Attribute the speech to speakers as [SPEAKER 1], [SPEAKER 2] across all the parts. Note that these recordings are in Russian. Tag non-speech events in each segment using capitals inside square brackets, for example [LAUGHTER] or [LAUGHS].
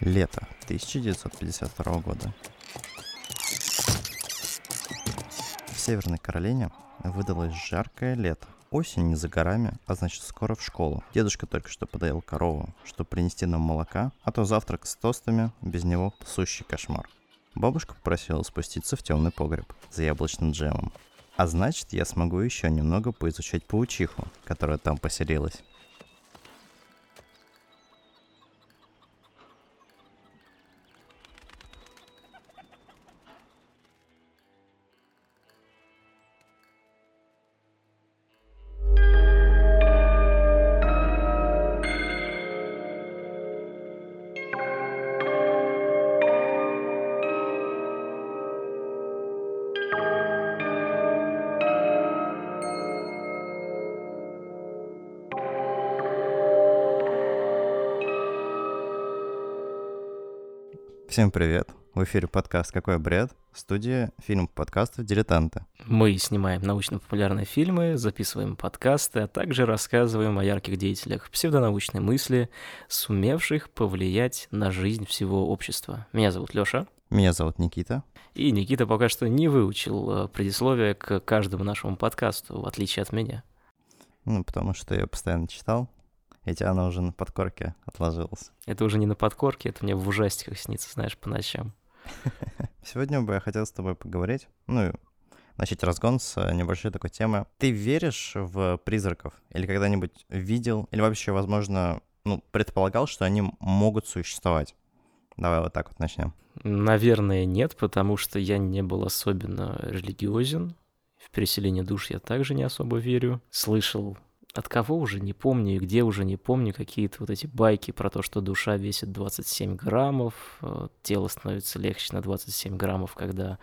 [SPEAKER 1] Лето 1952 года. В Северной Каролине выдалось жаркое лето. Осень не за горами, а значит скоро в школу. Дедушка только что подоил корову, чтобы принести нам молока, а то завтрак с тостами, без него сущий кошмар. Бабушка попросила спуститься в темный погреб за яблочным джемом. А значит, я смогу еще немного поизучать паучиху, которая там поселилась. Всем привет! В эфире подкаст «Какой бред?» Студия фильм подкастов «Дилетанты».
[SPEAKER 2] Мы снимаем научно-популярные фильмы, записываем подкасты, а также рассказываем о ярких деятелях псевдонаучной мысли, сумевших повлиять на жизнь всего общества. Меня зовут Лёша.
[SPEAKER 1] Меня зовут Никита.
[SPEAKER 2] И Никита пока что не выучил э, предисловие к каждому нашему подкасту, в отличие от меня.
[SPEAKER 1] Ну, потому что я постоянно читал, Ведь оно уже на подкорке отложилось.
[SPEAKER 2] Это уже не на подкорке, это мне в ужастиках снится, знаешь, по ночам. [LAUGHS]
[SPEAKER 1] Сегодня бы я хотел с тобой поговорить, ну, начать разгон с э, небольшой такой темы. Ты веришь в призраков? Или когда-нибудь видел? Или вообще, возможно, ну, предполагал, что они могут существовать? Давай вот так вот начнем.
[SPEAKER 2] Наверное, нет, потому что я не был особенно религиозен. В переселение душ я также не особо верю. Слышал от кого уже не помню и где уже не помню, какие-то вот эти байки про то, что душа весит 27 граммов, э, тело становится легче на 27 граммов, когда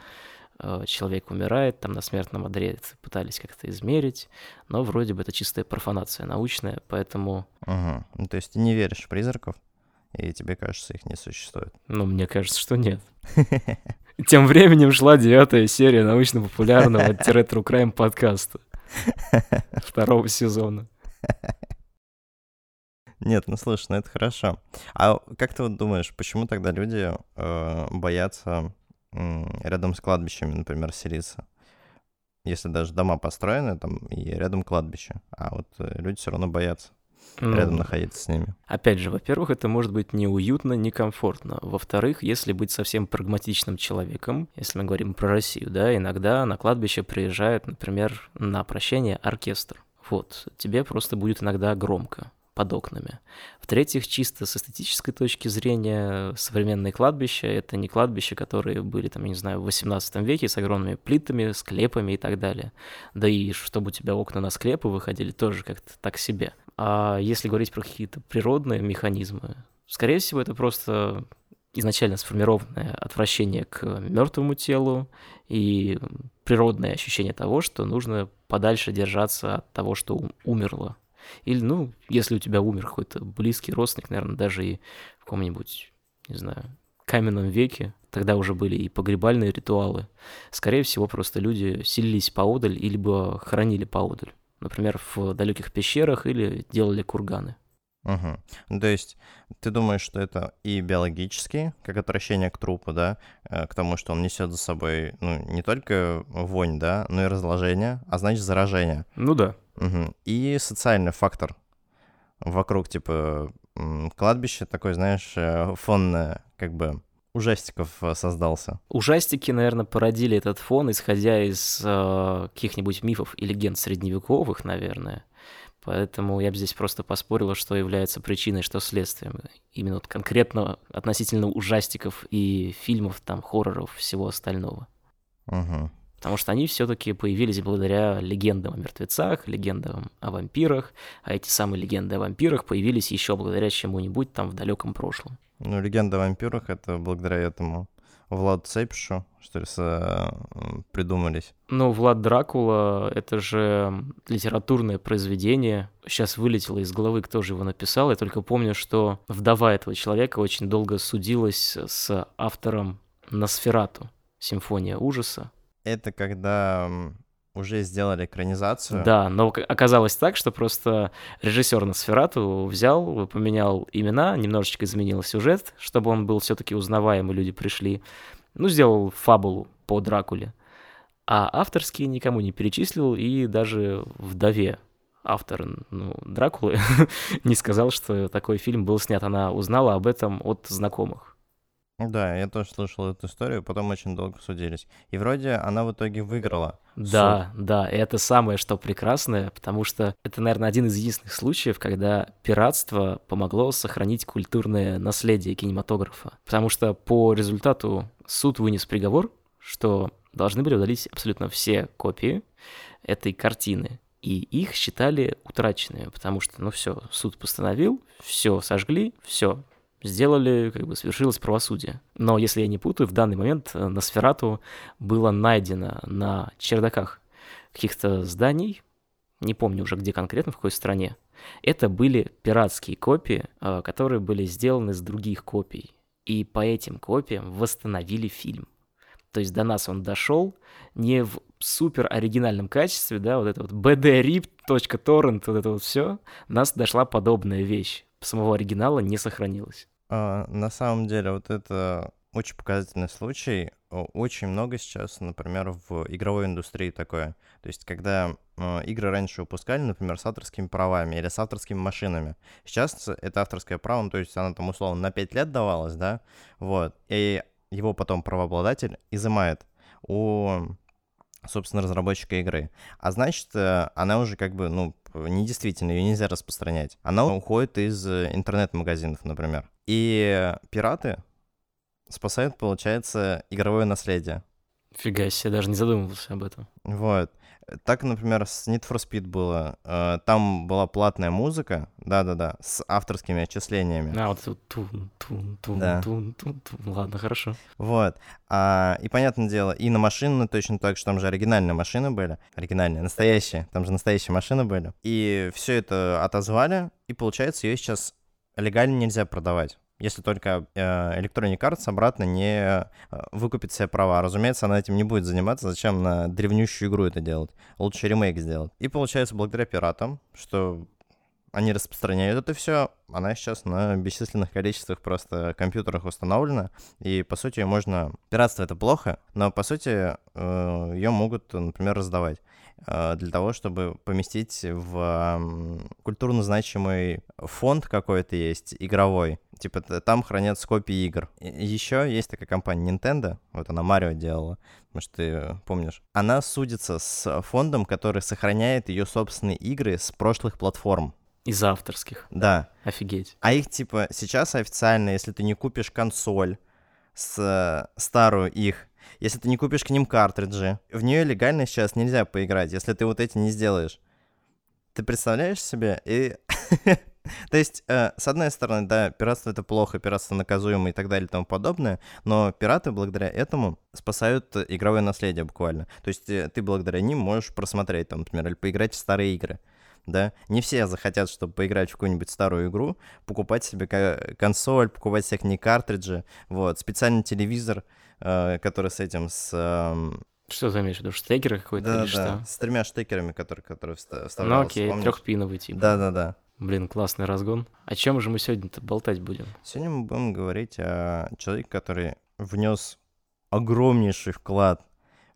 [SPEAKER 2] э, человек умирает, там на смертном одре пытались как-то измерить, но вроде бы это чистая профанация научная, поэтому...
[SPEAKER 1] Угу. Ну, то есть ты не веришь в призраков, и тебе кажется, их не существует?
[SPEAKER 2] Ну, мне кажется, что нет. [LAUGHS] Тем временем шла девятая серия научно-популярного [LAUGHS] True Crime подкаста. [LAUGHS] Второго сезона.
[SPEAKER 1] Нет, ну слушай, ну это хорошо. А как ты вот думаешь, почему тогда люди э, боятся э, рядом с кладбищами, например, селиться? Если даже дома построены, там и рядом кладбище, а вот э, люди все равно боятся ну, рядом находиться с ними.
[SPEAKER 2] Опять же, во-первых, это может быть неуютно, некомфортно. Во-вторых, если быть совсем прагматичным человеком, если мы говорим про Россию, да, иногда на кладбище приезжает, например, на прощание оркестр. Вот, тебе просто будет иногда громко под окнами. В-третьих, чисто с эстетической точки зрения, современные кладбища — это не кладбища, которые были, там, я не знаю, в 18 веке с огромными плитами, склепами и так далее. Да и чтобы у тебя окна на склепы выходили, тоже как-то так себе. А если говорить про какие-то природные механизмы, скорее всего, это просто изначально сформированное отвращение к мертвому телу и природное ощущение того, что нужно подальше держаться от того, что умерло. Или, ну, если у тебя умер какой-то близкий родственник, наверное, даже и в каком-нибудь, не знаю, каменном веке, тогда уже были и погребальные ритуалы. Скорее всего, просто люди селились поодаль или бы хоронили поодаль например, в далеких пещерах или делали курганы.
[SPEAKER 1] Угу. То есть ты думаешь, что это и биологически, как отвращение к трупу, да, э, к тому, что он несет за собой, ну, не только вонь, да, но и разложение, а значит заражение.
[SPEAKER 2] Ну да.
[SPEAKER 1] Угу. И социальный фактор вокруг, типа, кладбище такой, знаешь, э, фонное, как бы, ужастиков э, создался.
[SPEAKER 2] Ужастики, наверное, породили этот фон, исходя из э, каких-нибудь мифов и легенд средневековых, наверное. Поэтому я бы здесь просто поспорила, что является причиной, что следствием. Именно вот конкретно относительно ужастиков и фильмов, там, хорроров, всего остального.
[SPEAKER 1] Угу.
[SPEAKER 2] Потому что они все-таки появились благодаря легендам о мертвецах, легендам о вампирах, а эти самые легенды о вампирах появились еще благодаря чему-нибудь там в далеком прошлом.
[SPEAKER 1] Ну, легенда о вампирах — это благодаря этому Владу Цепишу, что ли, со... придумались.
[SPEAKER 2] Ну, Влад Дракула — это же литературное произведение. Сейчас вылетело из головы, кто же его написал. Я только помню, что вдова этого человека очень долго судилась с автором Носферату, «Симфония ужаса».
[SPEAKER 1] Это когда уже сделали экранизацию.
[SPEAKER 2] Да, но оказалось так, что просто режиссер Носферату взял, поменял имена, немножечко изменил сюжет, чтобы он был все-таки узнаваемый, люди пришли. Ну, сделал фабулу по Дракуле. А авторские никому не перечислил, и даже вдове автор ну, Дракулы [LAUGHS] не сказал, что такой фильм был снят. Она узнала об этом от знакомых.
[SPEAKER 1] Да, я тоже слышал эту историю, потом очень долго судились. И вроде она в итоге выиграла.
[SPEAKER 2] Да, суд. да, и это самое, что прекрасное, потому что это, наверное, один из единственных случаев, когда пиратство помогло сохранить культурное наследие кинематографа. Потому что по результату суд вынес приговор, что должны были удалить абсолютно все копии этой картины и их считали утраченными, потому что, ну все, суд постановил, все сожгли, все, сделали, как бы совершилось правосудие. Но если я не путаю, в данный момент э, на Сферату было найдено на чердаках каких-то зданий, не помню уже где конкретно, в какой стране, это были пиратские копии, э, которые были сделаны с других копий. И по этим копиям восстановили фильм. То есть до нас он дошел не в супер оригинальном качестве, да, вот это вот bdrip.torrent, вот это вот все, нас дошла подобная вещь. Самого оригинала не сохранилось.
[SPEAKER 1] А, на самом деле, вот это очень показательный случай. Очень много сейчас, например, в игровой индустрии такое. То есть, когда э, игры раньше выпускали, например, с авторскими правами или с авторскими машинами. Сейчас это авторское право, ну, то есть оно там условно на 5 лет давалось, да, вот, и его потом правообладатель изымает у собственно, разработчика игры. А значит, э, она уже как бы, ну, недействительна, ее нельзя распространять. Она уходит из э, интернет-магазинов, например. И пираты спасают, получается, игровое наследие.
[SPEAKER 2] Фига себе, даже не задумывался об этом.
[SPEAKER 1] Вот. Так, например, с Need for Speed было. Э, там была платная музыка, да-да-да, с авторскими отчислениями.
[SPEAKER 2] А, вот тун тун тун да. тун тун тун Ладно, хорошо.
[SPEAKER 1] Вот. А, и, понятное дело, и на машины точно так же, там же оригинальные машины были. Оригинальные, настоящие. Там же настоящие машины были. И все это отозвали, и, получается, ее сейчас легально нельзя продавать если только э, Electronic Arts обратно не э, выкупит себе права. Разумеется, она этим не будет заниматься. Зачем на древнющую игру это делать? Лучше ремейк сделать. И получается, благодаря пиратам, что они распространяют это все, она сейчас на бесчисленных количествах просто компьютерах установлена, и, по сути, можно... Пиратство — это плохо, но, по сути, э, ее могут, например, раздавать. Э, для того, чтобы поместить в культурно значимый фонд какой-то есть, игровой. Типа там хранятся копии игр. Еще есть такая компания Nintendo, вот она Марио делала, может, ты помнишь. Она судится с фондом, который сохраняет ее собственные игры с прошлых платформ.
[SPEAKER 2] Из авторских.
[SPEAKER 1] Да.
[SPEAKER 2] Офигеть.
[SPEAKER 1] А их, типа, сейчас официально, если ты не купишь консоль с э, старую их, если ты не купишь к ним картриджи. В нее легально сейчас нельзя поиграть, если ты вот эти не сделаешь. Ты представляешь себе? И... [LAUGHS] То есть, э, с одной стороны, да, пиратство это плохо, пиратство наказуемо и так далее и тому подобное, но пираты благодаря этому спасают игровое наследие буквально. То есть, э, ты благодаря ним можешь просмотреть, там, например, или поиграть в старые игры. Да, не все захотят, чтобы поиграть в какую-нибудь старую игру, покупать себе консоль, покупать всякие картриджи, вот, специальный телевизор, который с этим, с...
[SPEAKER 2] Что ты имеешь в виду, штекеры какой-то
[SPEAKER 1] да,
[SPEAKER 2] или
[SPEAKER 1] да,
[SPEAKER 2] что?
[SPEAKER 1] с тремя штекерами, которые, которые вставляются.
[SPEAKER 2] Ну окей, трехпиновый тип.
[SPEAKER 1] Да-да-да.
[SPEAKER 2] Блин, классный разгон. О чем же мы сегодня-то болтать будем?
[SPEAKER 1] Сегодня мы будем говорить о человеке, который внес огромнейший вклад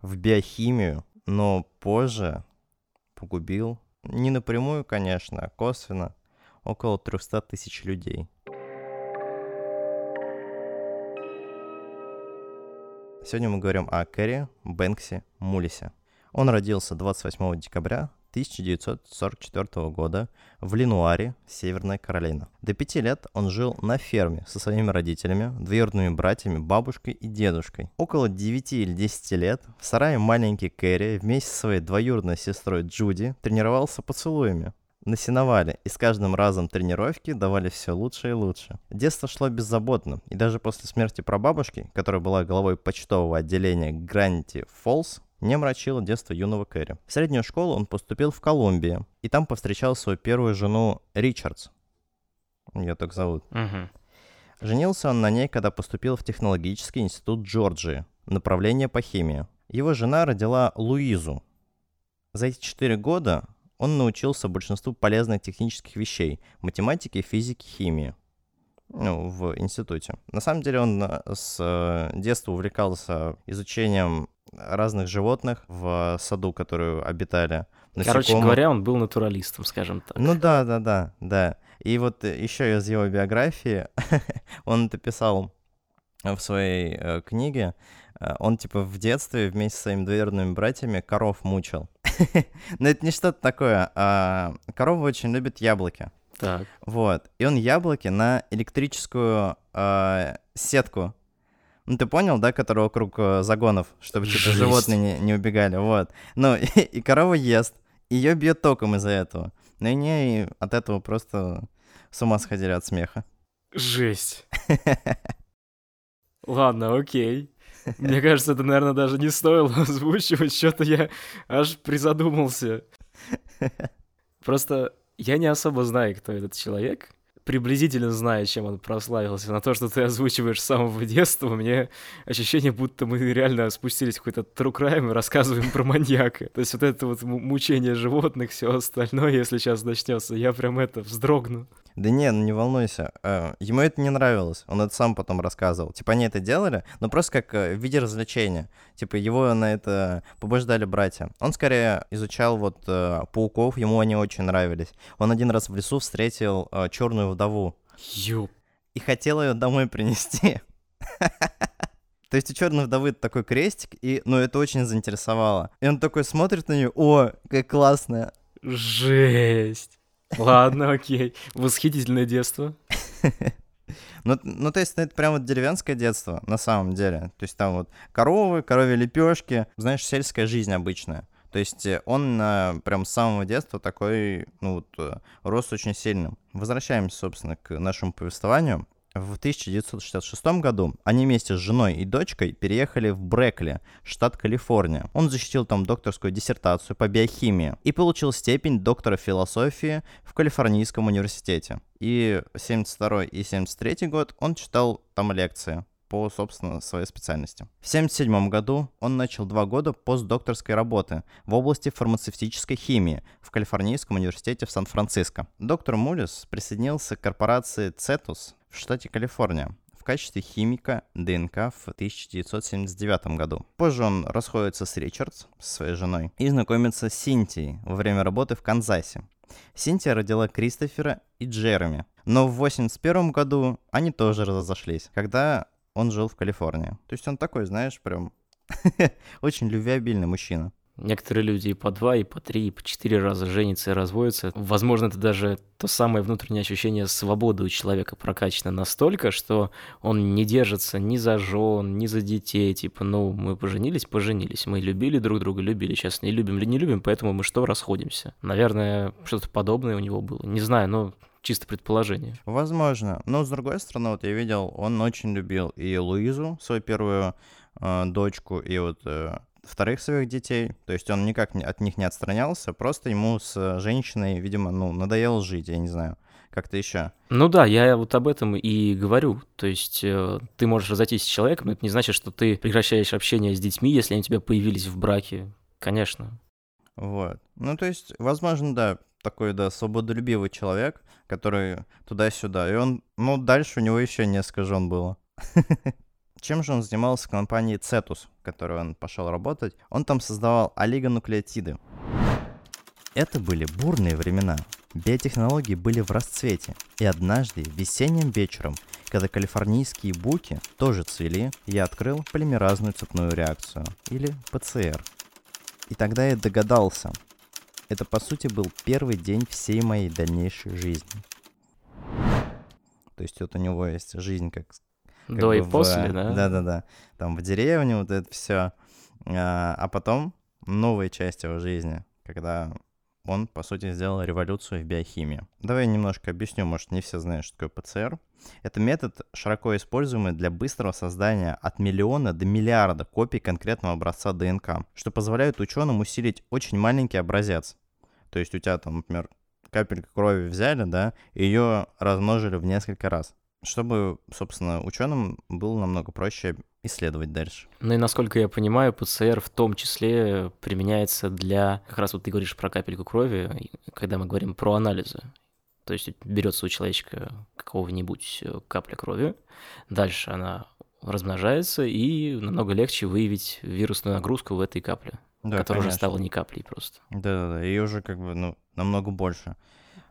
[SPEAKER 1] в биохимию, но позже погубил, не напрямую, конечно, а косвенно, около 300 тысяч людей. Сегодня мы говорим о Кэрри Бэнксе Мулисе. Он родился 28 декабря 1944 года в Ленуаре, Северная Каролина. До пяти лет он жил на ферме со своими родителями, двоюродными братьями, бабушкой и дедушкой. Около 9 или 10 лет в сарае маленький Кэрри вместе со своей двоюродной сестрой Джуди тренировался поцелуями на сеновале, и с каждым разом тренировки давали все лучше и лучше. Детство шло беззаботно, и даже после смерти прабабушки, которая была главой почтового отделения Гранти Фолс, не омрачило детство юного Кэрри. В среднюю школу он поступил в Колумбию, и там повстречал свою первую жену Ричардс. Ее так зовут.
[SPEAKER 2] Угу.
[SPEAKER 1] Женился он на ней, когда поступил в технологический институт Джорджии, направление по химии. Его жена родила Луизу, За эти четыре года он научился большинству полезных технических вещей — математике, физике, химии ну, в институте. На самом деле он э, с э, детства увлекался изучением разных животных в саду, которые обитали.
[SPEAKER 2] Насекомых. Короче говоря, он был натуралистом, скажем так.
[SPEAKER 1] Ну да, да, да, да. И вот еще из его биографии [LAUGHS] он это писал в своей э, книге. Э, он типа в детстве вместе с своими двоюродными братьями коров мучил. [LAUGHS] Но это не что-то такое. А коровы очень любят яблоки.
[SPEAKER 2] Так.
[SPEAKER 1] Вот. И он яблоки на электрическую э, сетку. Ну, ты понял, да, которая вокруг э, загонов, чтобы типа, животные не, не убегали. Вот. Ну, и, [LAUGHS] и корова ест. Ее бьет током из-за этого. Ну и не от этого просто с ума сходили от смеха.
[SPEAKER 2] Жесть. [LAUGHS] Ладно, окей. Мне кажется, это, наверное, даже не стоило [LAUGHS] озвучивать. Что-то я аж призадумался. Просто я не особо знаю, кто этот человек. Приблизительно знаю, чем он прославился. На то, что ты озвучиваешь с самого детства, меня ощущение, будто мы реально спустились в какой-то true crime и рассказываем про маньяка. То есть вот это вот мучение животных, все остальное, если сейчас начнется, я прям это вздрогну.
[SPEAKER 1] Да не, ну не волнуйся. Э, ему это не нравилось. Он это сам потом рассказывал. Типа они это делали, но просто как э, в виде развлечения. Типа его на это побуждали братья. Он скорее изучал вот э, пауков, ему они очень нравились. Он один раз в лесу встретил черную вдову.
[SPEAKER 2] Ёп.
[SPEAKER 1] И хотел ее домой принести. [LAUGHS] То есть у черной вдовы такой крестик, и, ну, это очень заинтересовало. И он такой смотрит на нее, о, как классная.
[SPEAKER 2] Жесть. Ладно, окей. Восхитительное детство. [LAUGHS]
[SPEAKER 1] Ну, ну, то есть, это прям вот деревенское детство, на самом деле. То есть там вот коровы, коровьи лепешки, знаешь, сельская жизнь обычная. То есть э, он прям с самого детства такой, ну вот, э, рос очень сильным. Возвращаемся, собственно, к нашему повествованию. В 1966 году они вместе с женой и дочкой переехали в Брекли, штат Калифорния. Он защитил там докторскую диссертацию по биохимии и получил степень доктора философии в Калифорнийском университете. И 72 и 73 год он читал там лекции по, собственно, своей специальности. В 1977 году он начал два года постдокторской работы в области фармацевтической химии в Калифорнийском университете в Сан-Франциско. Доктор Мулис присоединился к корпорации Cetus в штате Калифорния в качестве химика ДНК в 1979 году. Позже он расходится с Ричардс, с своей женой, и знакомится с Синтией во время работы в Канзасе. Синтия родила Кристофера и Джереми. Но в 1981 году они тоже разошлись, когда он жил в Калифорнии. То есть он такой, знаешь, прям [LAUGHS] очень любвеобильный мужчина.
[SPEAKER 2] Некоторые люди и по два, и по три, и по четыре раза женятся и разводятся. Возможно, это даже то самое внутреннее ощущение свободы у человека прокачано настолько, что он не держится ни за жен, ни за детей. Типа, ну, мы поженились, поженились. Мы любили друг друга, любили. Сейчас не любим или не любим, поэтому мы что, расходимся? Наверное, что-то подобное у него было. Не знаю, но чисто предположение.
[SPEAKER 1] Возможно. Но, с другой стороны, вот я видел, он очень любил и Луизу, свою первую э, дочку, и вот э, вторых своих детей. То есть он никак от них не отстранялся, просто ему с женщиной, видимо, ну, надоело жить, я не знаю как-то еще.
[SPEAKER 2] Ну да, я вот об этом и говорю. То есть э, ты можешь разойтись с человеком, но это не значит, что ты прекращаешь общение с детьми, если они у тебя появились в браке. Конечно.
[SPEAKER 1] Вот. Ну, то есть, возможно, да, такой, да, свободолюбивый человек, который туда-сюда. И он, ну, дальше у него еще несколько жен было. [LAUGHS] Чем же он занимался в компании Cetus, в которой он пошел работать? Он там создавал олигонуклеотиды. Это были бурные времена. Биотехнологии были в расцвете. И однажды, весенним вечером, когда калифорнийские буки тоже цвели, я открыл полимеразную цепную реакцию, или ПЦР. И тогда я догадался. Это, по сути, был первый день всей моей дальнейшей жизни. То есть вот у него есть жизнь как
[SPEAKER 2] до и после, в, да?
[SPEAKER 1] Да-да-да. Там в деревне вот это все. А, а потом новая часть его жизни, когда он, по сути, сделал революцию в биохимии. Давай я немножко объясню, может, не все знают, что такое ПЦР. Это метод, широко используемый для быстрого создания от миллиона до миллиарда копий конкретного образца ДНК, что позволяет ученым усилить очень маленький образец. То есть у тебя там, например, капелька крови взяли, да, и ее размножили в несколько раз чтобы, собственно, ученым было намного проще исследовать дальше.
[SPEAKER 2] Ну и насколько я понимаю, ПЦР в том числе применяется для, как раз вот ты говоришь про капельку крови, когда мы говорим про анализы. То есть берется у человечка какого-нибудь э, капля крови, дальше она размножается, и намного легче выявить вирусную нагрузку в этой капле,
[SPEAKER 1] Да,
[SPEAKER 2] которая уже
[SPEAKER 1] конечно.
[SPEAKER 2] стала не каплей просто.
[SPEAKER 1] Да-да-да, и уже как бы, ну, намного больше.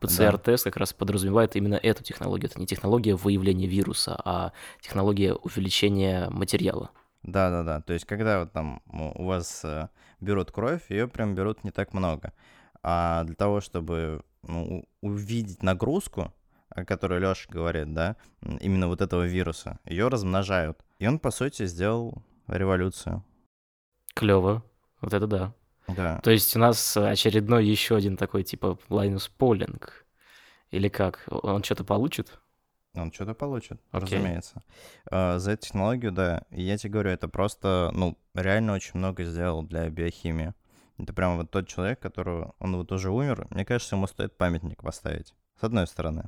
[SPEAKER 2] ПЦР-тест как раз подразумевает именно эту технологию. Это не технология выявления вируса, а технология увеличения материала.
[SPEAKER 1] Да-да-да, то есть когда вот там ну, у вас э, берут кровь, ее прям берут не так много. А для того, чтобы ну, увидеть нагрузку, о которой Леша говорит, да, именно вот этого вируса, ее размножают. И он, по сути, сделал революцию.
[SPEAKER 2] Клево. Вот это да.
[SPEAKER 1] Да.
[SPEAKER 2] То есть у нас очередной еще один такой типа Лайнус Полинг. Или как? Он что-то получит?
[SPEAKER 1] Он что-то получит,
[SPEAKER 2] Окей.
[SPEAKER 1] разумеется. А, За эту технологию, да. Я тебе говорю, это просто, ну, реально очень много сделал для биохимии. Это прям вот тот человек, которого он вот уже умер. Мне кажется, ему стоит памятник поставить. С одной стороны.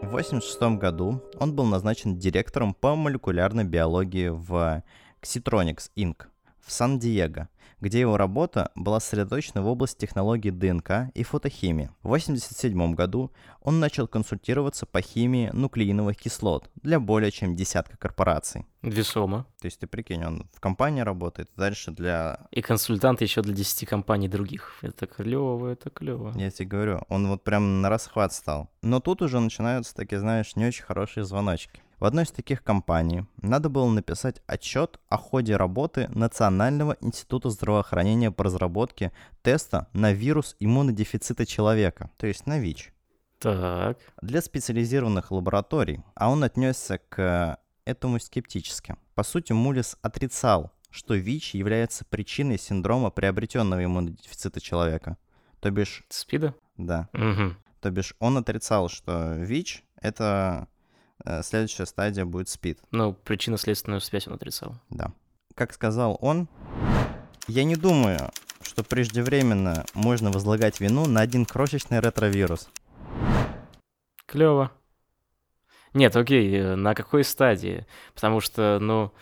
[SPEAKER 1] В 1986 году он был назначен директором по молекулярной биологии в Xitronics Inc. в Сан-Диего, где его работа была сосредоточена в области технологий ДНК и фотохимии. В 1987 году он начал консультироваться по химии нуклеиновых кислот для более чем десятка корпораций.
[SPEAKER 2] Весомо.
[SPEAKER 1] То есть ты прикинь, он в компании работает, дальше для...
[SPEAKER 2] И консультант еще для 10 компаний других. Это клево, это клево.
[SPEAKER 1] Я тебе говорю, он вот прям на расхват стал. Но тут уже начинаются такие, знаешь, не очень хорошие звоночки. В одной из таких компаний надо было написать отчет о ходе работы Национального института здравоохранения по разработке теста на вирус иммунодефицита человека, то есть на ВИЧ.
[SPEAKER 2] Так.
[SPEAKER 1] для специализированных лабораторий, а он отнесся к этому скептически. По сути, Мулис отрицал, что ВИЧ является причиной синдрома приобретенного иммунодефицита человека. То бишь,
[SPEAKER 2] Спида?
[SPEAKER 1] да,
[SPEAKER 2] Угу.
[SPEAKER 1] то бишь он отрицал, что ВИЧ — это следующая стадия будет СПИД,
[SPEAKER 2] Ну, причинно-следственную связь он отрицал.
[SPEAKER 1] да. Как сказал он, я не думаю, что преждевременно можно возлагать вину на один крошечный ретровирус.
[SPEAKER 2] Клево. Нет, окей, э, на какой стадии? Потому что, ну,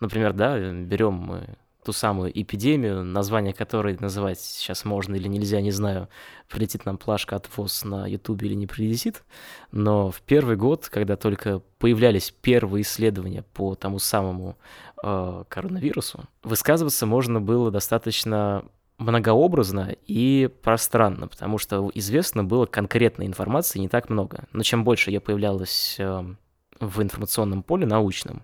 [SPEAKER 2] например, да, берем мы ту самую эпидемию, название которой называть сейчас можно или нельзя, не знаю, прилетит нам плашка от ВОЗ на Ютубе или не прилетит, но в первый год, когда только появлялись первые исследования по тому самому э, коронавирусу, высказываться можно было достаточно многообразно и пространно, потому что известно было конкретной информации не так много. Но чем больше ее появлялось э, в информационном поле научном,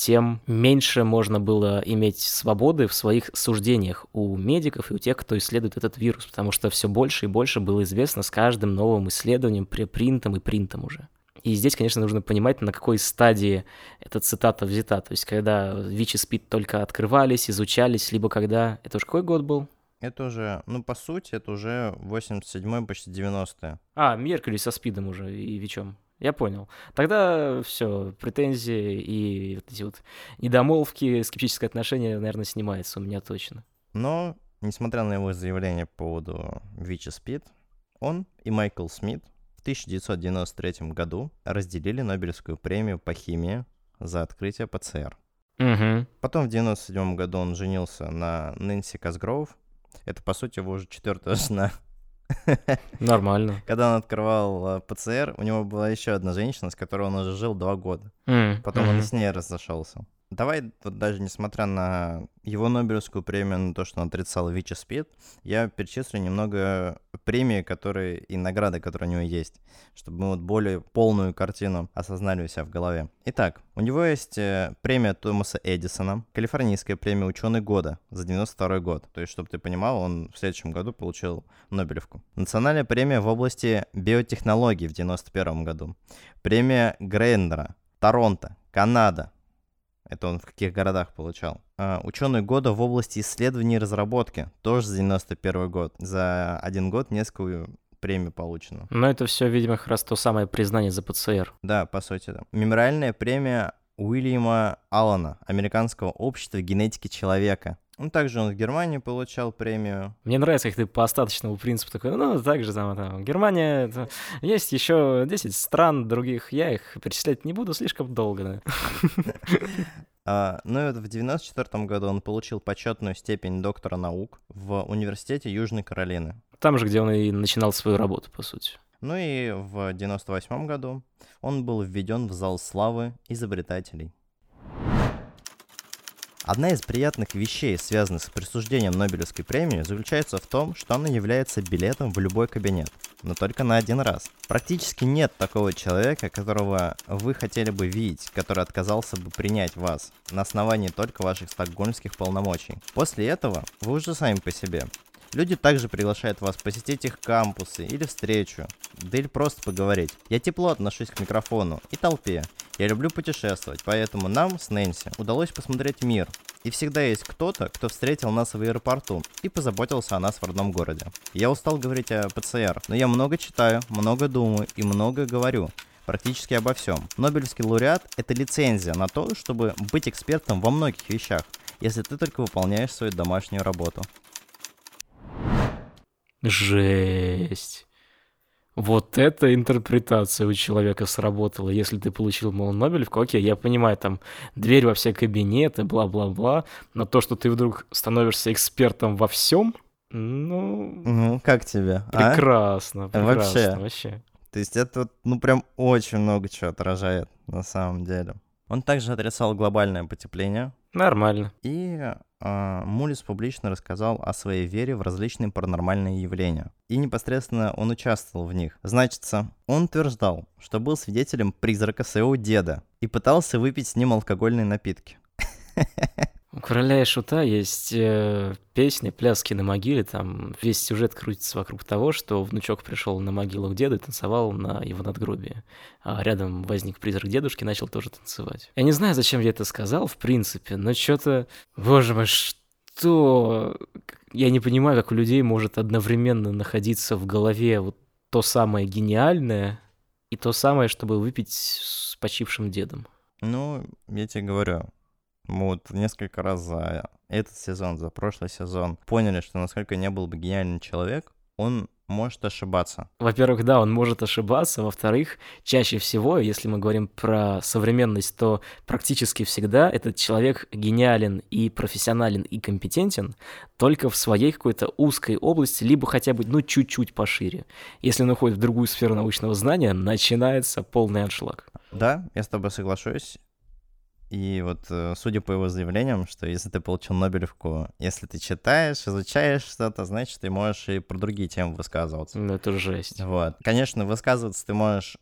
[SPEAKER 2] тем меньше можно было иметь свободы в своих суждениях у медиков и у тех, кто исследует этот вирус, потому что все больше и больше было известно с каждым новым исследованием, препринтом и принтом уже. И здесь, конечно, нужно понимать, на какой стадии эта цитата взята. То есть, когда ВИЧ и СПИД только открывались, изучались, либо когда... Это уж какой год был?
[SPEAKER 1] Это уже, ну, по сути, это уже 87-й, почти 90-е.
[SPEAKER 2] А, Меркель со СПИДом уже и ВИЧом. Я понял. Тогда все, претензии и вот эти вот недомолвки, скептическое отношение, наверное, снимается у меня точно.
[SPEAKER 1] Но, несмотря на его заявление по поводу ВИЧ и СПИД, он и Майкл Смит в 1993 году разделили Нобелевскую премию по химии за открытие ПЦР.
[SPEAKER 2] Угу.
[SPEAKER 1] Потом в 1997 году он женился на Нэнси Казгроув. Это, по сути, его уже четвертая жена. [LAUGHS]
[SPEAKER 2] Нормально.
[SPEAKER 1] Когда он открывал э, ПЦР, у него была еще одна женщина, с которой он уже жил два года. Потом он с ней разошелся. Давай, вот даже несмотря на его Нобелевскую премию, на то, что он отрицал ВИЧ и СПИД, я перечислю немного премии, которые и награды, которые у него есть, чтобы мы вот более полную картину осознали у себя в голове. Итак, у него есть э, премия Томаса Эдисона, Калифорнийская премия «Ученый года» за 92 год. То есть, чтобы ты понимал, он в следующем году получил Нобелевку. Национальная премия в области биотехнологий в 91 году. Премия Грейндера, Торонто, Канада, это он в каких городах получал. А, ученый года в области исследований и разработки. Тоже за 91 год. За один год несколько премий получено.
[SPEAKER 2] Но это все, видимо, как раз то самое признание за ПЦР.
[SPEAKER 1] Да, по сути, да. Мемориальная премия Уильяма Аллана, Американского общества генетики человека. Ну, также он в Германии получал премию.
[SPEAKER 2] Мне нравится, как ты по остаточному принципу такой, ну, так же там, там Германия, это, есть еще 10 стран других, я их перечислять не буду слишком долго. Да.
[SPEAKER 1] А, ну и вот в 94 году он получил почетную степень доктора наук в Университете Южной Каролины.
[SPEAKER 2] Там же, где он и начинал свою работу, по сути.
[SPEAKER 1] Ну и в 98 году он был введен в зал славы изобретателей. Одна из приятных вещей, связанных с присуждением Нобелевской премии, заключается в том, что она является билетом в любой кабинет, но только на один раз. Практически нет такого человека, которого вы хотели бы видеть, который отказался бы принять вас на основании только ваших стокгольмских полномочий. После этого вы уже сами по себе. Люди также приглашают вас посетить их кампусы или встречу, да или просто поговорить. Я тепло отношусь к микрофону и толпе. Я люблю путешествовать, поэтому нам с Нэнси удалось посмотреть мир. И всегда есть кто-то, кто встретил нас в аэропорту и позаботился о нас в родном городе. Я устал говорить о ПЦР, но я много читаю, много думаю и много говорю практически обо всем. Нобелевский лауреат — это лицензия на то, чтобы быть экспертом во многих вещах, если ты только выполняешь свою домашнюю работу.
[SPEAKER 2] Жесть. Вот эта интерпретация у человека сработала. Если ты получил, мол, Нобелевку, окей, я понимаю, там, дверь во все кабинеты, бла-бла-бла, но то, что ты вдруг становишься экспертом во всем, ну...
[SPEAKER 1] Ну, как тебе?
[SPEAKER 2] Прекрасно, а? прекрасно, вообще. вообще.
[SPEAKER 1] То есть это, ну, прям очень много чего отражает на самом деле. Он также отрицал глобальное потепление.
[SPEAKER 2] Нормально.
[SPEAKER 1] И Мулис публично рассказал о своей вере в различные паранормальные явления. И непосредственно он участвовал в них. Значится, он утверждал, что был свидетелем призрака своего деда и пытался выпить с ним алкогольные напитки. [LAUGHS]
[SPEAKER 2] У короля и шута есть э, песни, пляски на могиле, там весь сюжет крутится вокруг того, что внучок пришел на могилу к деду и танцевал на его надгробии. А рядом возник призрак дедушки и начал тоже танцевать. Я не знаю, зачем я это сказал, в принципе, но что-то... Боже мой, что... Я не понимаю, как у людей может одновременно находиться в голове вот то самое гениальное и то самое, чтобы выпить с почившим дедом.
[SPEAKER 1] Ну, я тебе говорю, мы вот несколько раз за этот сезон, за прошлый сезон поняли, что насколько не был бы гениальный человек, он может ошибаться.
[SPEAKER 2] Во-первых, да, он может ошибаться. Во-вторых, чаще всего, если мы говорим про современность, то практически всегда этот человек гениален и профессионален и компетентен только в своей какой-то узкой области, либо хотя бы, ну, чуть-чуть пошире. Если он уходит в другую сферу научного знания, начинается полный аншлаг.
[SPEAKER 1] Да, я с тобой соглашусь. И вот, э, судя по его заявлениям, что если ты получил Нобелевку, если ты читаешь, изучаешь что-то, значит, ты можешь и про другие темы высказываться.
[SPEAKER 2] Ну, это жесть.
[SPEAKER 1] Вот. Конечно, высказываться ты можешь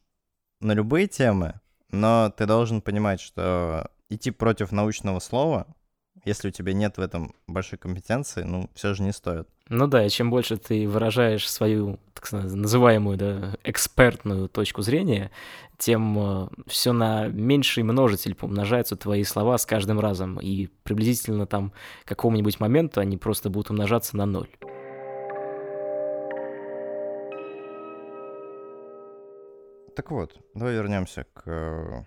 [SPEAKER 1] на любые темы, но ты должен понимать, что идти против научного слова, если у тебя нет в этом большой компетенции, ну, все же не стоит.
[SPEAKER 2] Ну да, и чем больше ты выражаешь свою так называемую да, экспертную точку зрения, тем э, все на меньший множитель помножаются твои слова с каждым разом, и приблизительно там к какому-нибудь моменту они просто будут умножаться на ноль.
[SPEAKER 1] Так вот, давай вернемся к э,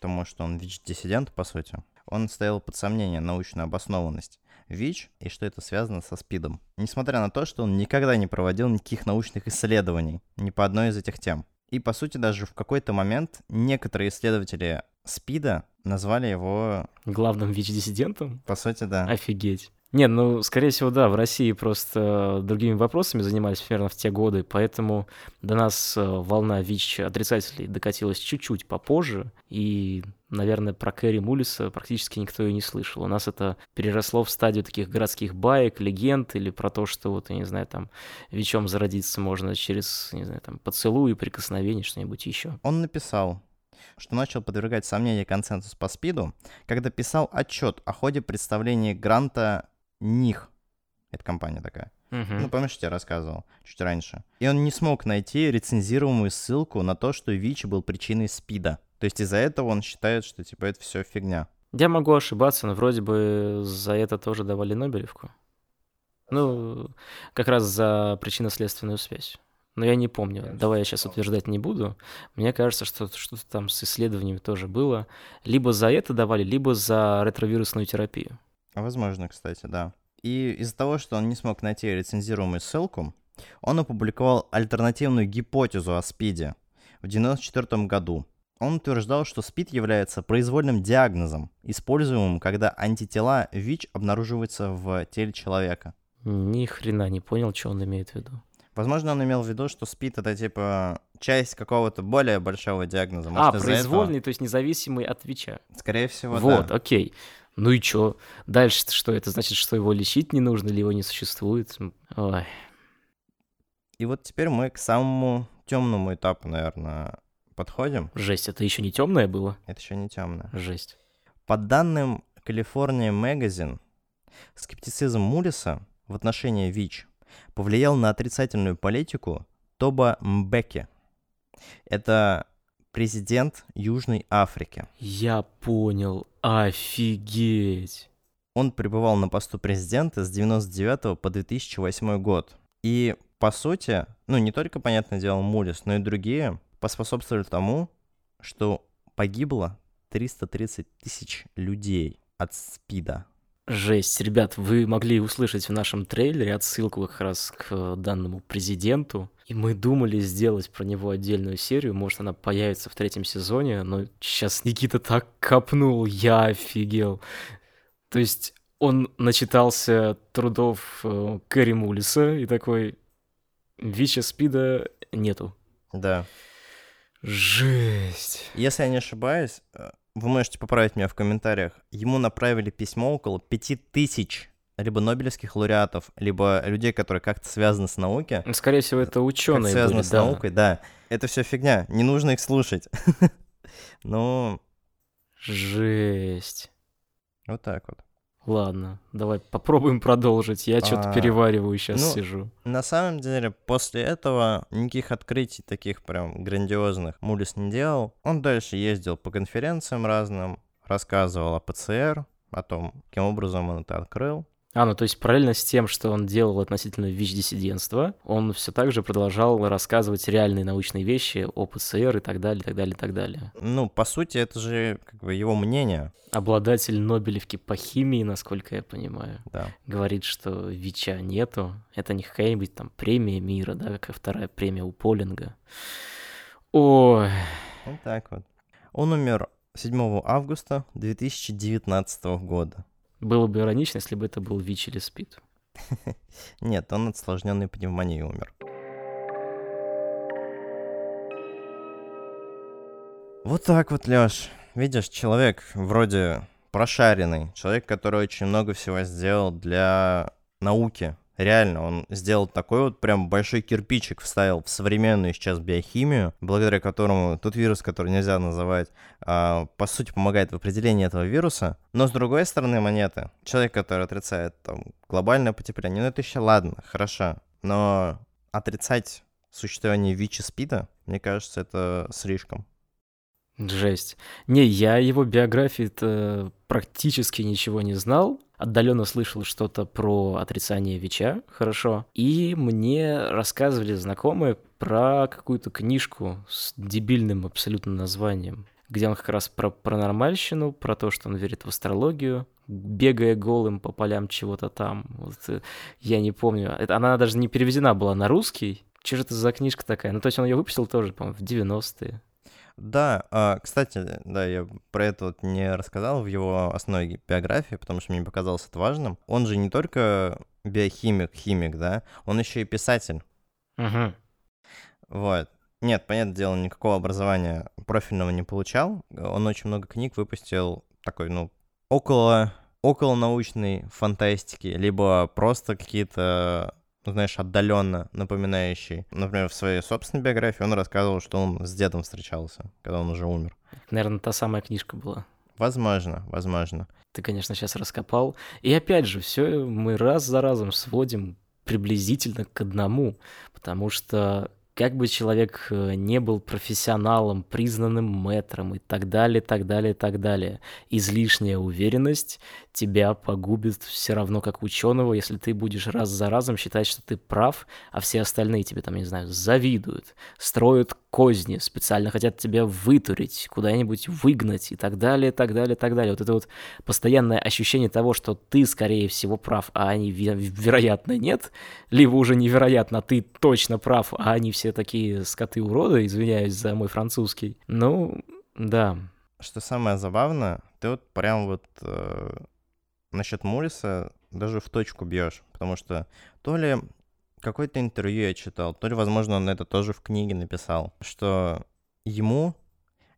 [SPEAKER 1] тому, что он ВИЧ-диссидент, по сути. Он стоял под сомнение научную обоснованность ВИЧ и что это связано со СПИДом. Несмотря на то, что он никогда не проводил никаких научных исследований ни по одной из этих тем. И, по сути, даже в какой-то момент некоторые исследователи СПИДа назвали его...
[SPEAKER 2] Главным ВИЧ-диссидентом?
[SPEAKER 1] По сути, да.
[SPEAKER 2] Офигеть. Не, ну, скорее всего, да, в России просто другими вопросами занимались примерно в те годы, поэтому до нас э, волна ВИЧ отрицателей докатилась чуть-чуть попозже, и, наверное, про Кэрри Мулиса практически никто и не слышал. У нас это переросло в стадию таких городских баек, легенд, или про то, что вот, я не знаю, там, ВИЧом зародиться можно через, не знаю, там, поцелуй, прикосновение, что-нибудь еще.
[SPEAKER 1] Он написал, что начал подвергать сомнению консенсус по СПИДу, когда писал отчет о ходе представления гранта них. Это компания такая. Uh-huh. Ну, помнишь, я тебе рассказывал чуть раньше. И он не смог найти рецензируемую ссылку на то, что ВИЧ был причиной СПИДа. То есть из-за этого он считает, что типа это все фигня.
[SPEAKER 2] Я могу ошибаться, но вроде бы за это тоже давали Нобелевку. Ну, как раз за причинно-следственную связь. Но я не помню. Давай я сейчас утверждать не буду. Мне кажется, что что-то там с исследованиями тоже было. Либо за это давали, либо за ретровирусную терапию.
[SPEAKER 1] Возможно, кстати, да. И из-за того, что он не смог найти рецензируемую ссылку, он опубликовал альтернативную гипотезу о СПИДе в 1994 году. Он утверждал, что СПИД является произвольным диагнозом, используемым, когда антитела ВИЧ обнаруживаются в теле человека.
[SPEAKER 2] Ни хрена не понял, что он имеет в виду.
[SPEAKER 1] Возможно, он имел в виду, что СПИД это типа часть какого-то более большого диагноза.
[SPEAKER 2] а,
[SPEAKER 1] Может, из-за
[SPEAKER 2] произвольный,
[SPEAKER 1] этого-
[SPEAKER 2] то есть независимый от ВИЧа.
[SPEAKER 1] Скорее всего,
[SPEAKER 2] вот,
[SPEAKER 1] да.
[SPEAKER 2] окей. Ну и чё? Дальше что? Это значит, что его лечить не нужно или его не существует? Ой.
[SPEAKER 1] И вот теперь мы к самому темному этапу, наверное, подходим.
[SPEAKER 2] Жесть, это еще не темное было?
[SPEAKER 1] Это еще не темно.
[SPEAKER 2] Жесть.
[SPEAKER 1] По данным California Magazine, скептицизм Мулиса в отношении ВИЧ повлиял на отрицательную политику Тоба Мбеки. Это президент Южной Африки.
[SPEAKER 2] Я понял. Офигеть.
[SPEAKER 1] Он пребывал на посту президента с 99 по 2008 год. И, по сути, ну, не только, понятное дело, Мулис, но и другие поспособствовали тому, что погибло 330 тысяч людей от СПИДа.
[SPEAKER 2] Жесть, ребят, вы могли услышать в нашем трейлере отсылку как раз к э, данному президенту. И мы думали сделать про него отдельную серию, может она появится в третьем сезоне, но сейчас Никита так копнул, я офигел. То есть он начитался трудов э, Кэрри Мулиса и такой, ВИЧа СПИДа нету.
[SPEAKER 1] Да.
[SPEAKER 2] Жесть.
[SPEAKER 1] Если я не ошибаюсь, э, вы можете поправить меня в комментариях, ему направили письмо около 5000 либо нобелевских лауреатов, либо людей, которые как-то связаны с науки.
[SPEAKER 2] Ну, Скорее всего, это ученые
[SPEAKER 1] связано
[SPEAKER 2] были,
[SPEAKER 1] с
[SPEAKER 2] да.
[SPEAKER 1] наукой, да. Это все фигня, не нужно их слушать. [LAUGHS] Ну,
[SPEAKER 2] Жесть.
[SPEAKER 1] вот так вот.
[SPEAKER 2] Ладно, давай попробуем продолжить. Я что-то
[SPEAKER 1] А,
[SPEAKER 2] перевариваю сейчас
[SPEAKER 1] ну,
[SPEAKER 2] сижу.
[SPEAKER 1] На самом деле, после этого никаких открытий таких прям грандиозных Мулис не делал. Он дальше ездил по конференциям разным, рассказывал о ПЦР, о том, каким образом он это открыл.
[SPEAKER 2] А, ну то есть параллельно с тем, что он делал относительно ВИЧ-диссидентства, он все так же продолжал рассказывать реальные научные вещи о ПЦР и так далее, и так далее, и так далее.
[SPEAKER 1] Ну, по сути, это же как бы его мнение,
[SPEAKER 2] Обладатель Нобелевки по химии, насколько я понимаю,
[SPEAKER 1] да.
[SPEAKER 2] говорит, что ВИЧа нету. Это не какая-нибудь там премия мира, да, как вторая премия у Полинга. Ой,
[SPEAKER 1] Вот так вот. Он умер 7 августа 2019 года.
[SPEAKER 2] Было бы иронично, если бы это был ВИЧ или СПИД. [LAUGHS]
[SPEAKER 1] Нет, он от осложненной пневмонии умер. Вот так вот, Лёш. Видишь, человек вроде прошаренный, человек, который очень много всего сделал для науки. Реально, он сделал такой вот прям большой кирпичик, вставил в современную сейчас биохимию, благодаря которому тот вирус, который нельзя называть, а, по сути помогает в определении этого вируса. Но с другой стороны монеты, человек, который отрицает там глобальное потепление, ну это еще ладно, хорошо, но отрицать существование ВИЧ и СПИДа, мне кажется, это слишком.
[SPEAKER 2] Жесть. Не, я его биографии-то практически ничего не знал. Отдаленно слышал что-то про отрицание ВИЧа, хорошо. И мне рассказывали знакомые про какую-то книжку с дебильным абсолютно названием, где он как раз про паранормальщину, про то, что он верит в астрологию, бегая голым по полям чего-то там. Вот, э, я не помню. Это, она даже не переведена была на русский. Что же это за книжка такая? Ну, то есть он ее выпустил тоже, по-моему, в 90-е.
[SPEAKER 1] Да, а, кстати, да, я про это вот не рассказал в его основной биографии, потому что мне показалось это важным. Он же не только биохимик, химик, да, он еще и писатель.
[SPEAKER 2] Угу.
[SPEAKER 1] Вот. Нет, понятное дело, никакого образования профильного не получал. Он очень много книг выпустил такой, ну, около, около научной фантастики, либо просто какие-то, знаешь, отдаленно напоминающие. Например, в своей собственной биографии он рассказывал, что он с дедом встречался, когда он уже умер.
[SPEAKER 2] Наверное, та самая книжка была.
[SPEAKER 1] Возможно, возможно.
[SPEAKER 2] Ты, конечно, сейчас раскопал. И опять же, все мы раз за разом сводим приблизительно к одному, потому что как бы человек э, не был профессионалом, признанным мэтром и так далее, так далее, так далее, излишняя уверенность тебя погубит все равно как ученого, если ты будешь раз за разом считать, что ты прав, а все остальные тебе там, я не знаю, завидуют, строят козни, специально хотят тебя вытурить, куда-нибудь выгнать и так далее, так далее, так далее. Вот это вот постоянное ощущение того, что ты, скорее всего, прав, а они, вероятно, нет, либо уже невероятно, ты точно прав, а они все такие скоты-уроды, извиняюсь за мой французский. Ну, да.
[SPEAKER 1] Что самое забавное, ты вот прям вот э, насчет Муриса даже в точку бьешь, потому что то ли какое-то интервью я читал, то ли, возможно, он это тоже в книге написал, что ему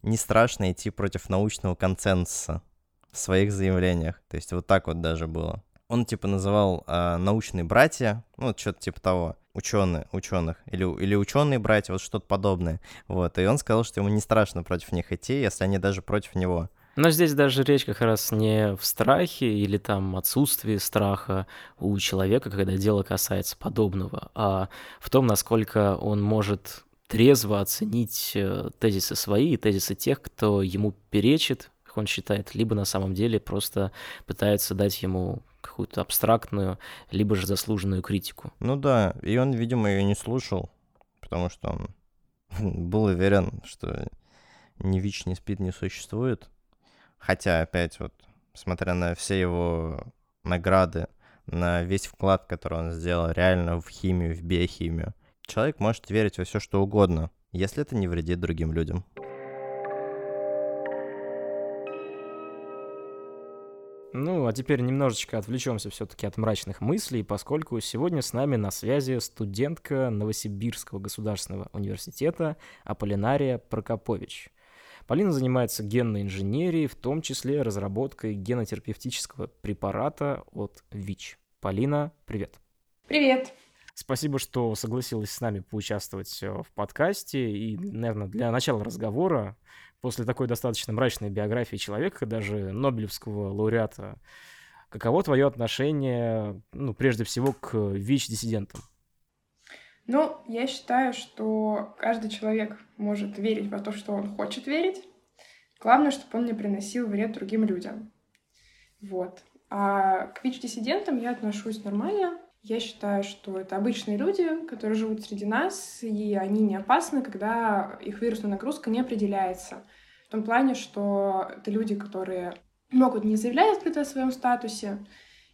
[SPEAKER 1] не страшно идти против научного консенсуса в своих заявлениях. То есть вот так вот даже было. Он типа называл э, научные братья, ну что-то типа того, ученые, ученых или или ученые братья, вот что-то подобное. Вот и он сказал, что ему не страшно против них идти, если они даже против него.
[SPEAKER 2] Но здесь даже речь как раз не в страхе или там отсутствии страха у человека, когда дело касается подобного, а в том, насколько он может трезво оценить э, тезисы свои и тезисы тех, кто ему перечит, как он считает, либо на самом деле просто пытается дать ему какую-то абстрактную, либо же заслуженную критику.
[SPEAKER 1] Ну да, и он, видимо, ее не слушал, потому что он [LAUGHS] был уверен, что ни ВИЧ, ни СПИД не существует. Хотя, опять вот, смотря на все его награды, на весь вклад, который он сделал реально в химию, в биохимию, человек может верить во все, что угодно, если это не вредит другим людям.
[SPEAKER 2] Ну, а теперь немножечко отвлечемся все-таки от мрачных мыслей, поскольку сегодня с нами на связи студентка Новосибирского государственного университета Аполлинария Прокопович. Полина занимается генной инженерией, в том числе разработкой генотерапевтического препарата от ВИЧ. Полина, привет.
[SPEAKER 3] Привет.
[SPEAKER 2] Спасибо, что согласилась с нами поучаствовать э, в подкасте. И, наверное, для начала разговора, после такой достаточно мрачной биографии человека, даже Нобелевского лауреата, каково твое отношение, ну, прежде всего, к ВИЧ-диссидентам?
[SPEAKER 3] Ну, я считаю, что каждый человек может верить во то, что он хочет верить. Главное, чтобы он не приносил вред другим людям. Вот. А к ВИЧ-диссидентам я отношусь нормально. Я считаю, что это обычные люди, которые живут среди нас, и они не опасны, когда их вирусная нагрузка не определяется. В том плане, что это люди, которые могут не заявлять открыто о своем статусе,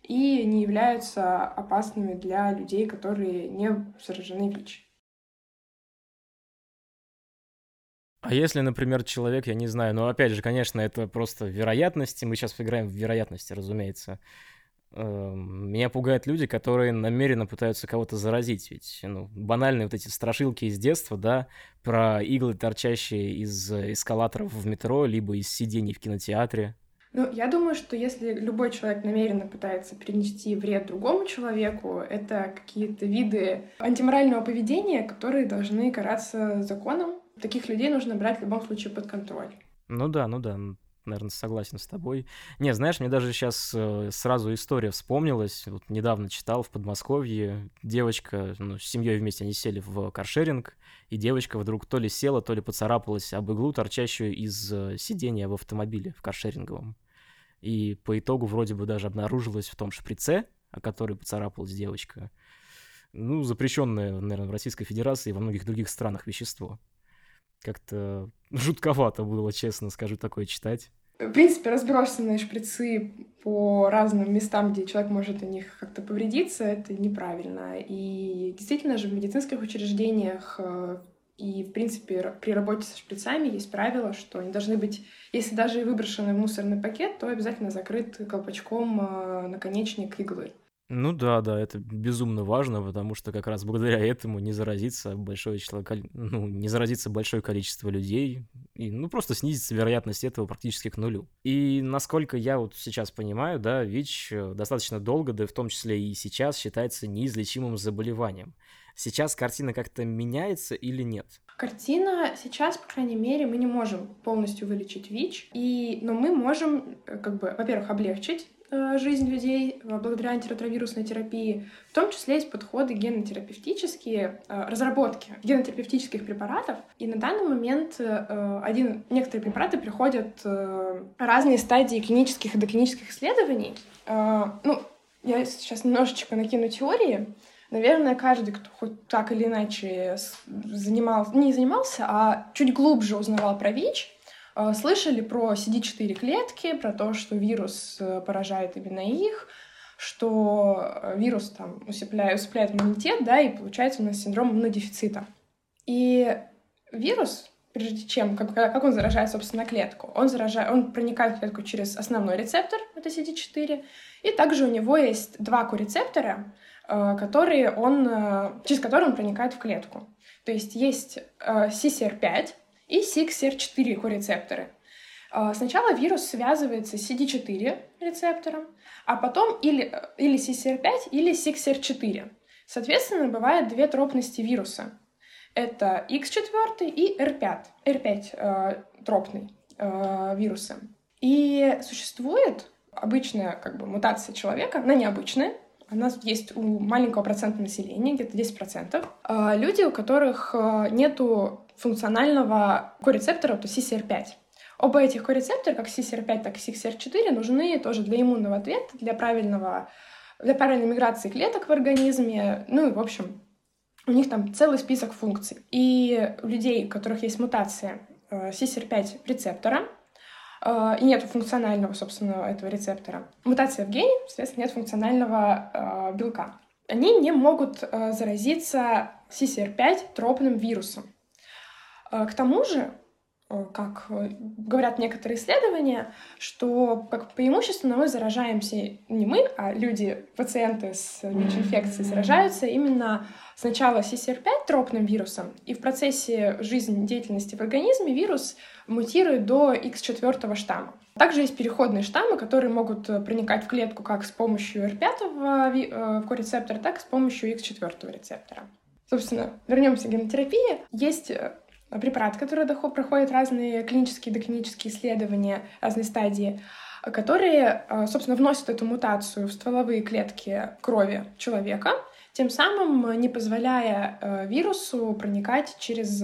[SPEAKER 3] и не являются опасными для людей, которые не заражены ВИЧ.
[SPEAKER 2] А если, например, человек, я не знаю, ну опять же, конечно, это просто вероятности, мы сейчас играем в вероятности, разумеется. Эм, меня пугают люди, которые намеренно пытаются кого-то заразить, ведь ну, банальные вот эти страшилки из детства, да, про иглы, торчащие из эскалаторов в метро, либо из сидений в кинотеатре.
[SPEAKER 3] Ну, я думаю, что если любой человек намеренно пытается принести вред другому человеку, это какие-то виды антиморального поведения, которые должны караться законом. Таких людей нужно брать в любом случае под контроль.
[SPEAKER 2] Ну да, ну да, наверное, согласен с тобой. Не, знаешь, мне даже сейчас э, сразу история вспомнилась. Вот недавно читал в Подмосковье, девочка, ну, с семьей вместе они сели в каршеринг, и девочка вдруг то ли села, то ли поцарапалась об иглу, торчащую из э, сидения в автомобиле в каршеринговом. И по итогу вроде бы даже обнаружилось в том шприце, о которой поцарапалась девочка, ну, запрещенное, наверное, в Российской Федерации и во многих других странах вещество. Как-то жутковато было, честно скажу, такое читать.
[SPEAKER 3] В принципе, разбросанные шприцы по разным местам, где человек может о них как-то повредиться, это неправильно. И действительно же в медицинских учреждениях э, и, в принципе, при работе со шприцами есть правило, что они должны быть, если даже и выброшены в мусорный пакет, то обязательно закрыт колпачком э, наконечник иглы.
[SPEAKER 2] Ну да, да, это безумно важно, потому что как раз благодаря этому не заразится большое число, ну, не заразится большое количество людей, и, ну, просто снизится вероятность этого практически к нулю. И насколько я вот сейчас понимаю, да, ВИЧ э, достаточно долго, да в том числе и сейчас, считается неизлечимым заболеванием. Сейчас картина как-то меняется или нет?
[SPEAKER 3] Картина сейчас, по крайней мере, мы не можем полностью вылечить ВИЧ, и, но мы можем, э, как бы, во-первых, облегчить э, жизнь людей э, благодаря антиретровирусной терапии. В том числе есть подходы генотерапевтические, разработки генотерапевтических препаратов. И на данный момент один, некоторые препараты приходят разные стадии клинических и доклинических исследований. Ну, я сейчас немножечко накину теории. Наверное, каждый, кто хоть так или иначе занимался, не занимался, а чуть глубже узнавал про ВИЧ, э, слышали про CD4 клетки, про то, что вирус э, поражает именно их, что э, вирус там усыпляет, усыпляет иммунитет, да, и получается у нас синдром иммунодефицита. И вирус, прежде чем, как, как он заражает, собственно, клетку, он, заражает, он проникает в клетку через основной рецептор, это CD4, и также у него есть два корецептора, э, которые он, э, через которые он проникает в клетку. То есть есть CCR5 и CXR4 корецепторы. Сначала вирус связывается с CD4 рецептором, а потом или, или CCR5, или CXR4. Соответственно, бывает две тропности вируса. Это X4 и R5, R5 э, тропный э, вируса. И существует обычная как бы, мутация человека, она необычная, она есть у маленького процента населения, где-то 10%. Э, люди, у которых э, нету функционального корецептора, то CCR5. Оба этих корецептора, как CCR5, так и CXR4, нужны тоже для иммунного ответа, для правильного для правильной миграции клеток в организме, ну и, в общем, у них там целый список функций. И у людей, у которых есть мутация э, CCR5 рецептора, и нет функционального, собственно, этого рецептора, мутация в гене, соответственно, нет функционального э, белка, они не могут заразиться CCR5 тропным вирусом. К тому же Э, как э, говорят некоторые исследования, что как преимущественно мы заражаемся не мы, а люди, пациенты с ВИЧ-инфекцией заражаются именно сначала CCR5 тропным вирусом, и в процессе жизнедеятельности в организме вирус мутирует до X4 штамма. Также есть переходные штаммы, которые могут э, проникать в клетку как с помощью R5 корецептора, так и с помощью X4 рецептора. Собственно, вернемся к генотерапии. Есть препарат, который проходит разные клинические и доклинические исследования, разные стадии, которые, э, собственно, вносят эту мутацию в стволовые клетки крови человека, тем самым не позволяя э, вирусу проникать через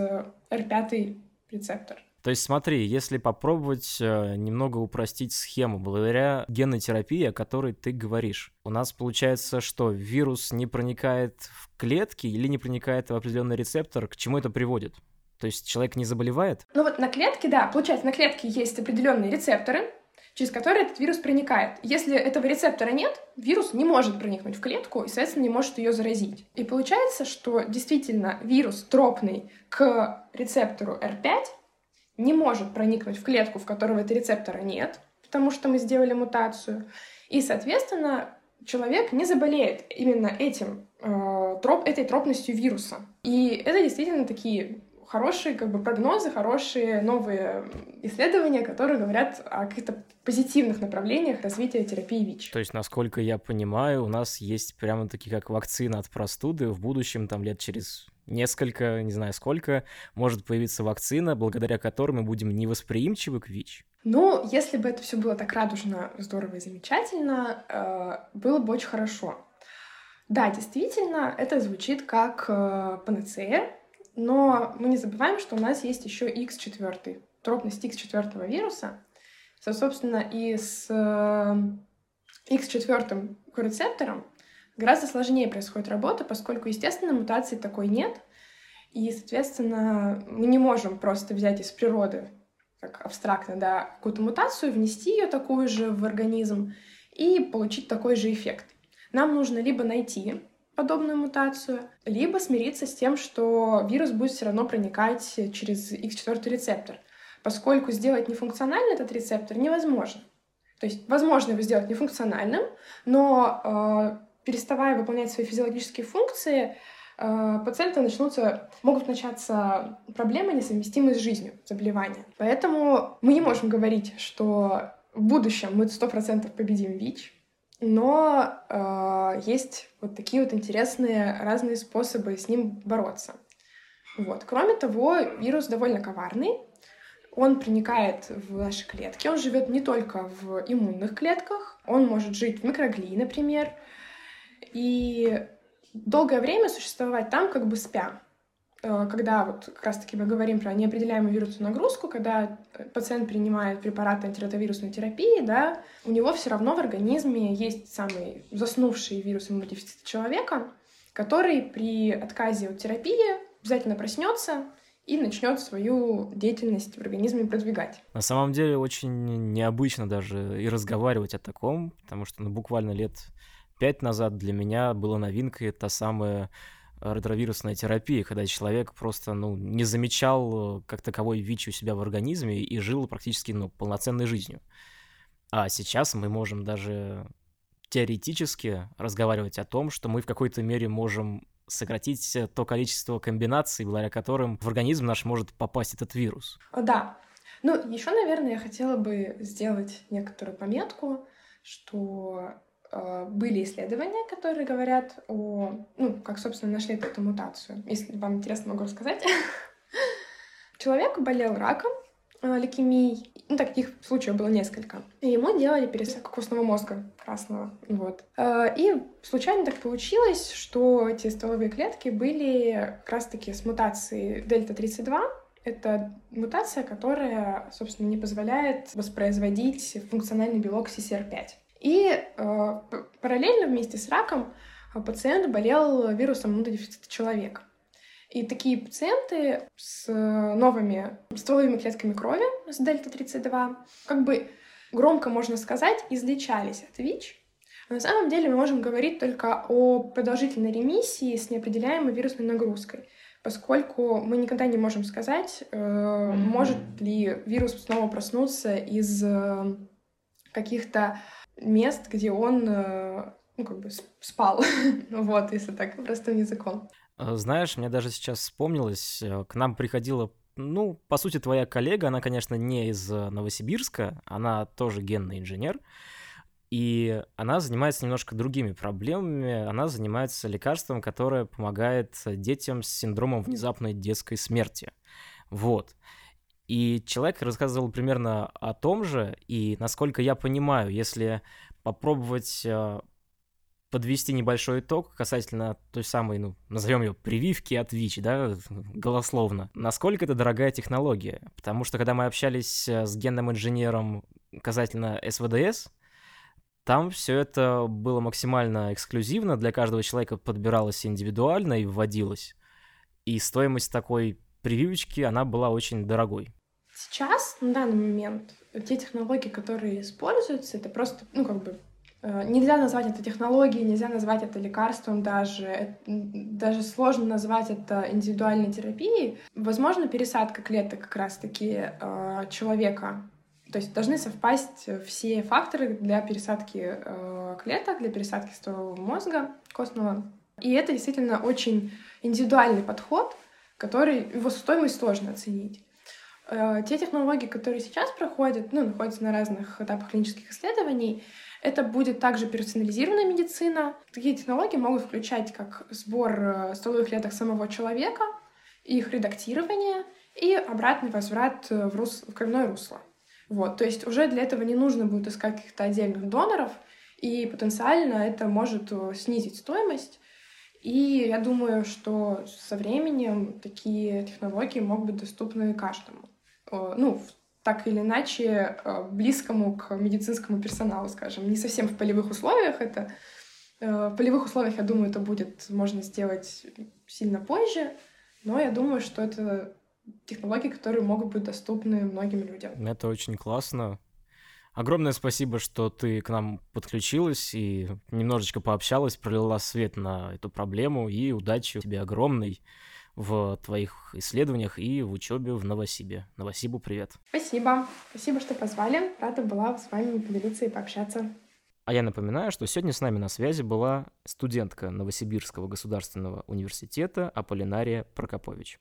[SPEAKER 3] R5 рецептор.
[SPEAKER 2] То есть смотри, если попробовать э, немного упростить схему, благодаря генотерапии, о которой ты говоришь, у нас получается, что вирус не проникает в клетки или не проникает в определенный рецептор, к чему это приводит? То есть человек не заболевает?
[SPEAKER 3] Ну вот на клетке, да, получается, на клетке есть определенные рецепторы, через которые этот вирус проникает. Если этого рецептора нет, вирус не может проникнуть в клетку и, соответственно, не может ее заразить. И получается, что действительно вирус тропный к рецептору R5 не может проникнуть в клетку, в которой этого рецептора нет, потому что мы сделали мутацию. И, соответственно, человек не заболеет именно этим, э, троп, этой тропностью вируса. И это действительно такие хорошие как бы прогнозы, хорошие новые исследования, которые говорят о каких-то позитивных направлениях развития терапии ВИЧ.
[SPEAKER 2] То есть, насколько я понимаю, у нас есть прямо такие как вакцина от простуды. В будущем, там лет через несколько, не знаю сколько, может появиться вакцина, благодаря которой мы будем невосприимчивы к ВИЧ.
[SPEAKER 3] Ну, если бы это все было так радужно, здорово и замечательно, э, было бы очень хорошо. Да, действительно, это звучит как э, панацея, но мы не забываем, что у нас есть еще X4, тропность X4 вируса. Собственно, и с X4 э, рецептором гораздо сложнее происходит работа, поскольку, естественно, мутации такой нет. И, соответственно, мы не можем просто взять из природы, как абстрактно, да, какую-то мутацию, внести ее такую же в организм и получить такой же эффект. Нам нужно либо найти подобную мутацию, либо смириться с тем, что вирус будет все равно проникать через X4 рецептор, поскольку сделать нефункциональный этот рецептор невозможно. То есть возможно его сделать нефункциональным, но э, переставая выполнять свои физиологические функции, э, пациенты начнутся, могут начаться проблемы, несовместимые с жизнью, заболевания. Поэтому мы не можем говорить, что в будущем мы 100% победим ВИЧ, но э, есть вот такие вот интересные разные способы с ним бороться. Вот. Кроме того, вирус довольно коварный. Он проникает в наши клетки. Он живет не только в иммунных клетках, он может жить в микроглии, например, и долгое время существовать там, как бы спя. Э, когда вот как раз-таки мы говорим про неопределяемую вирусную нагрузку, когда пациент принимает препараты антиретровирусной терапии, да, у него все равно в организме есть самый заснувший вирус иммунодефицита человека, который при отказе от терапии обязательно проснется и начнет свою деятельность в организме продвигать.
[SPEAKER 2] На самом деле очень необычно даже и разговаривать о таком, потому что ну, буквально лет пять назад для меня была новинкой та самая ретровирусная терапия, когда человек просто ну, не замечал как таковой ВИЧ у себя в организме и жил практически ну, полноценной жизнью. А сейчас мы можем даже теоретически разговаривать о том, что мы в какой-то мере можем сократить то количество комбинаций, благодаря которым в организм наш может попасть этот вирус.
[SPEAKER 3] Да. Ну, еще, наверное, я хотела бы сделать некоторую пометку, что э, были исследования, которые говорят о, ну, как, собственно, нашли эту мутацию. Если вам интересно, могу рассказать. [LAUGHS] Человек болел раком, Э, лейкемий. Ну, таких случаев было несколько. И ему делали пересадку костного мозга красного. Вот. Э, и случайно так получилось, что эти стволовые клетки были как раз-таки с мутацией дельта-32. Это мутация, которая, собственно, не позволяет воспроизводить функциональный белок CCR5. И э, параллельно вместе с раком пациент болел вирусом иммунодефицита человека. И такие пациенты с новыми стволовыми клетками крови с дельта-32, как бы громко можно сказать, излечались от ВИЧ. А на самом деле мы можем говорить только о продолжительной ремиссии с неопределяемой вирусной нагрузкой, поскольку мы никогда не можем сказать, э, может ли вирус снова проснуться из э, каких-то мест, где он э, ну, как бы спал, [LAUGHS] вот, если так простым языком.
[SPEAKER 2] Э, знаешь, мне даже сейчас вспомнилось, э, к нам приходила, ну, по сути, твоя коллега, она, конечно, не из э, Новосибирска, она тоже генный инженер, и она занимается немножко другими проблемами. Она занимается лекарством, которое помогает детям с синдромом внезапной детской смерти. Вот. И человек рассказывал примерно о том же, и насколько я понимаю, если попробовать подвести небольшой итог касательно той самой, ну, назовем ее прививки от ВИЧ, да, [LAUGHS] голословно. Насколько это дорогая технология? Потому что когда мы общались э, с генным инженером касательно СВДС, там все это было максимально эксклюзивно, для каждого человека подбиралось индивидуально и вводилось. И стоимость такой прививочки, она была очень дорогой.
[SPEAKER 3] Сейчас, на данный момент, те технологии, которые используются, это просто, ну, как бы Э, нельзя назвать это технологией, нельзя назвать это лекарством даже, даже сложно назвать это индивидуальной терапией. Возможно, пересадка клеток как раз-таки э, человека. То есть должны совпасть все факторы для пересадки э, клеток, для пересадки стволового мозга костного. И это действительно очень индивидуальный подход, который его стоимость сложно оценить. Те технологии, которые сейчас проходят, ну, находятся на разных этапах клинических исследований, это будет также персонализированная медицина. Такие технологии могут включать как сбор э, стволовых клеток самого человека, их редактирование и обратный возврат э, в, рус... в кровное русло. Вот, то есть уже для этого не нужно будет искать каких-то отдельных доноров, и потенциально это может э, снизить стоимость. И я думаю, что со временем такие технологии могут быть доступны каждому. Ну, так или иначе э, близкому к медицинскому персоналу, скажем. Не совсем в полевых условиях это. Э, в полевых условиях, я думаю, это будет можно сделать сильно позже, но я думаю, что это технологии, которые могут быть доступны многим людям.
[SPEAKER 2] Это очень классно. Огромное спасибо, что ты к нам подключилась и немножечко пообщалась, пролила свет на эту проблему, и удачи тебе огромной в твоих исследованиях и в учебе в Новосибе. Новосибу привет.
[SPEAKER 3] Спасибо. Спасибо, что позвали. Рада была с вами поделиться и пообщаться.
[SPEAKER 2] А я напоминаю, что сегодня с нами на связи была студентка Новосибирского государственного университета Аполлинария Прокопович.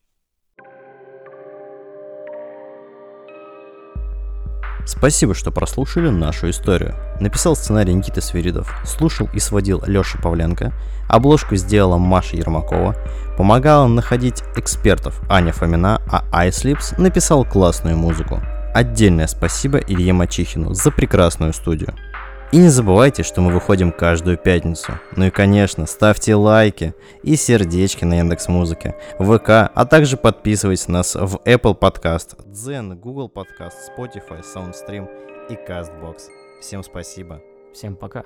[SPEAKER 1] Спасибо, что прослушали нашу историю. Написал сценарий Никита Свиридов, слушал и сводил Леша Павленко, обложку сделала Маша Ермакова, помогала находить экспертов Аня Фомина, а iSlips написал классную музыку. Отдельное спасибо Илье Мачихину за прекрасную студию. И не забывайте, что мы выходим каждую пятницу. Ну и конечно, ставьте лайки и сердечки на Яндекс Музыке, ВК, а также подписывайтесь на нас в Apple Podcast, Zen, Google Podcast, Spotify, SoundStream и CastBox. Всем спасибо.
[SPEAKER 2] Всем пока.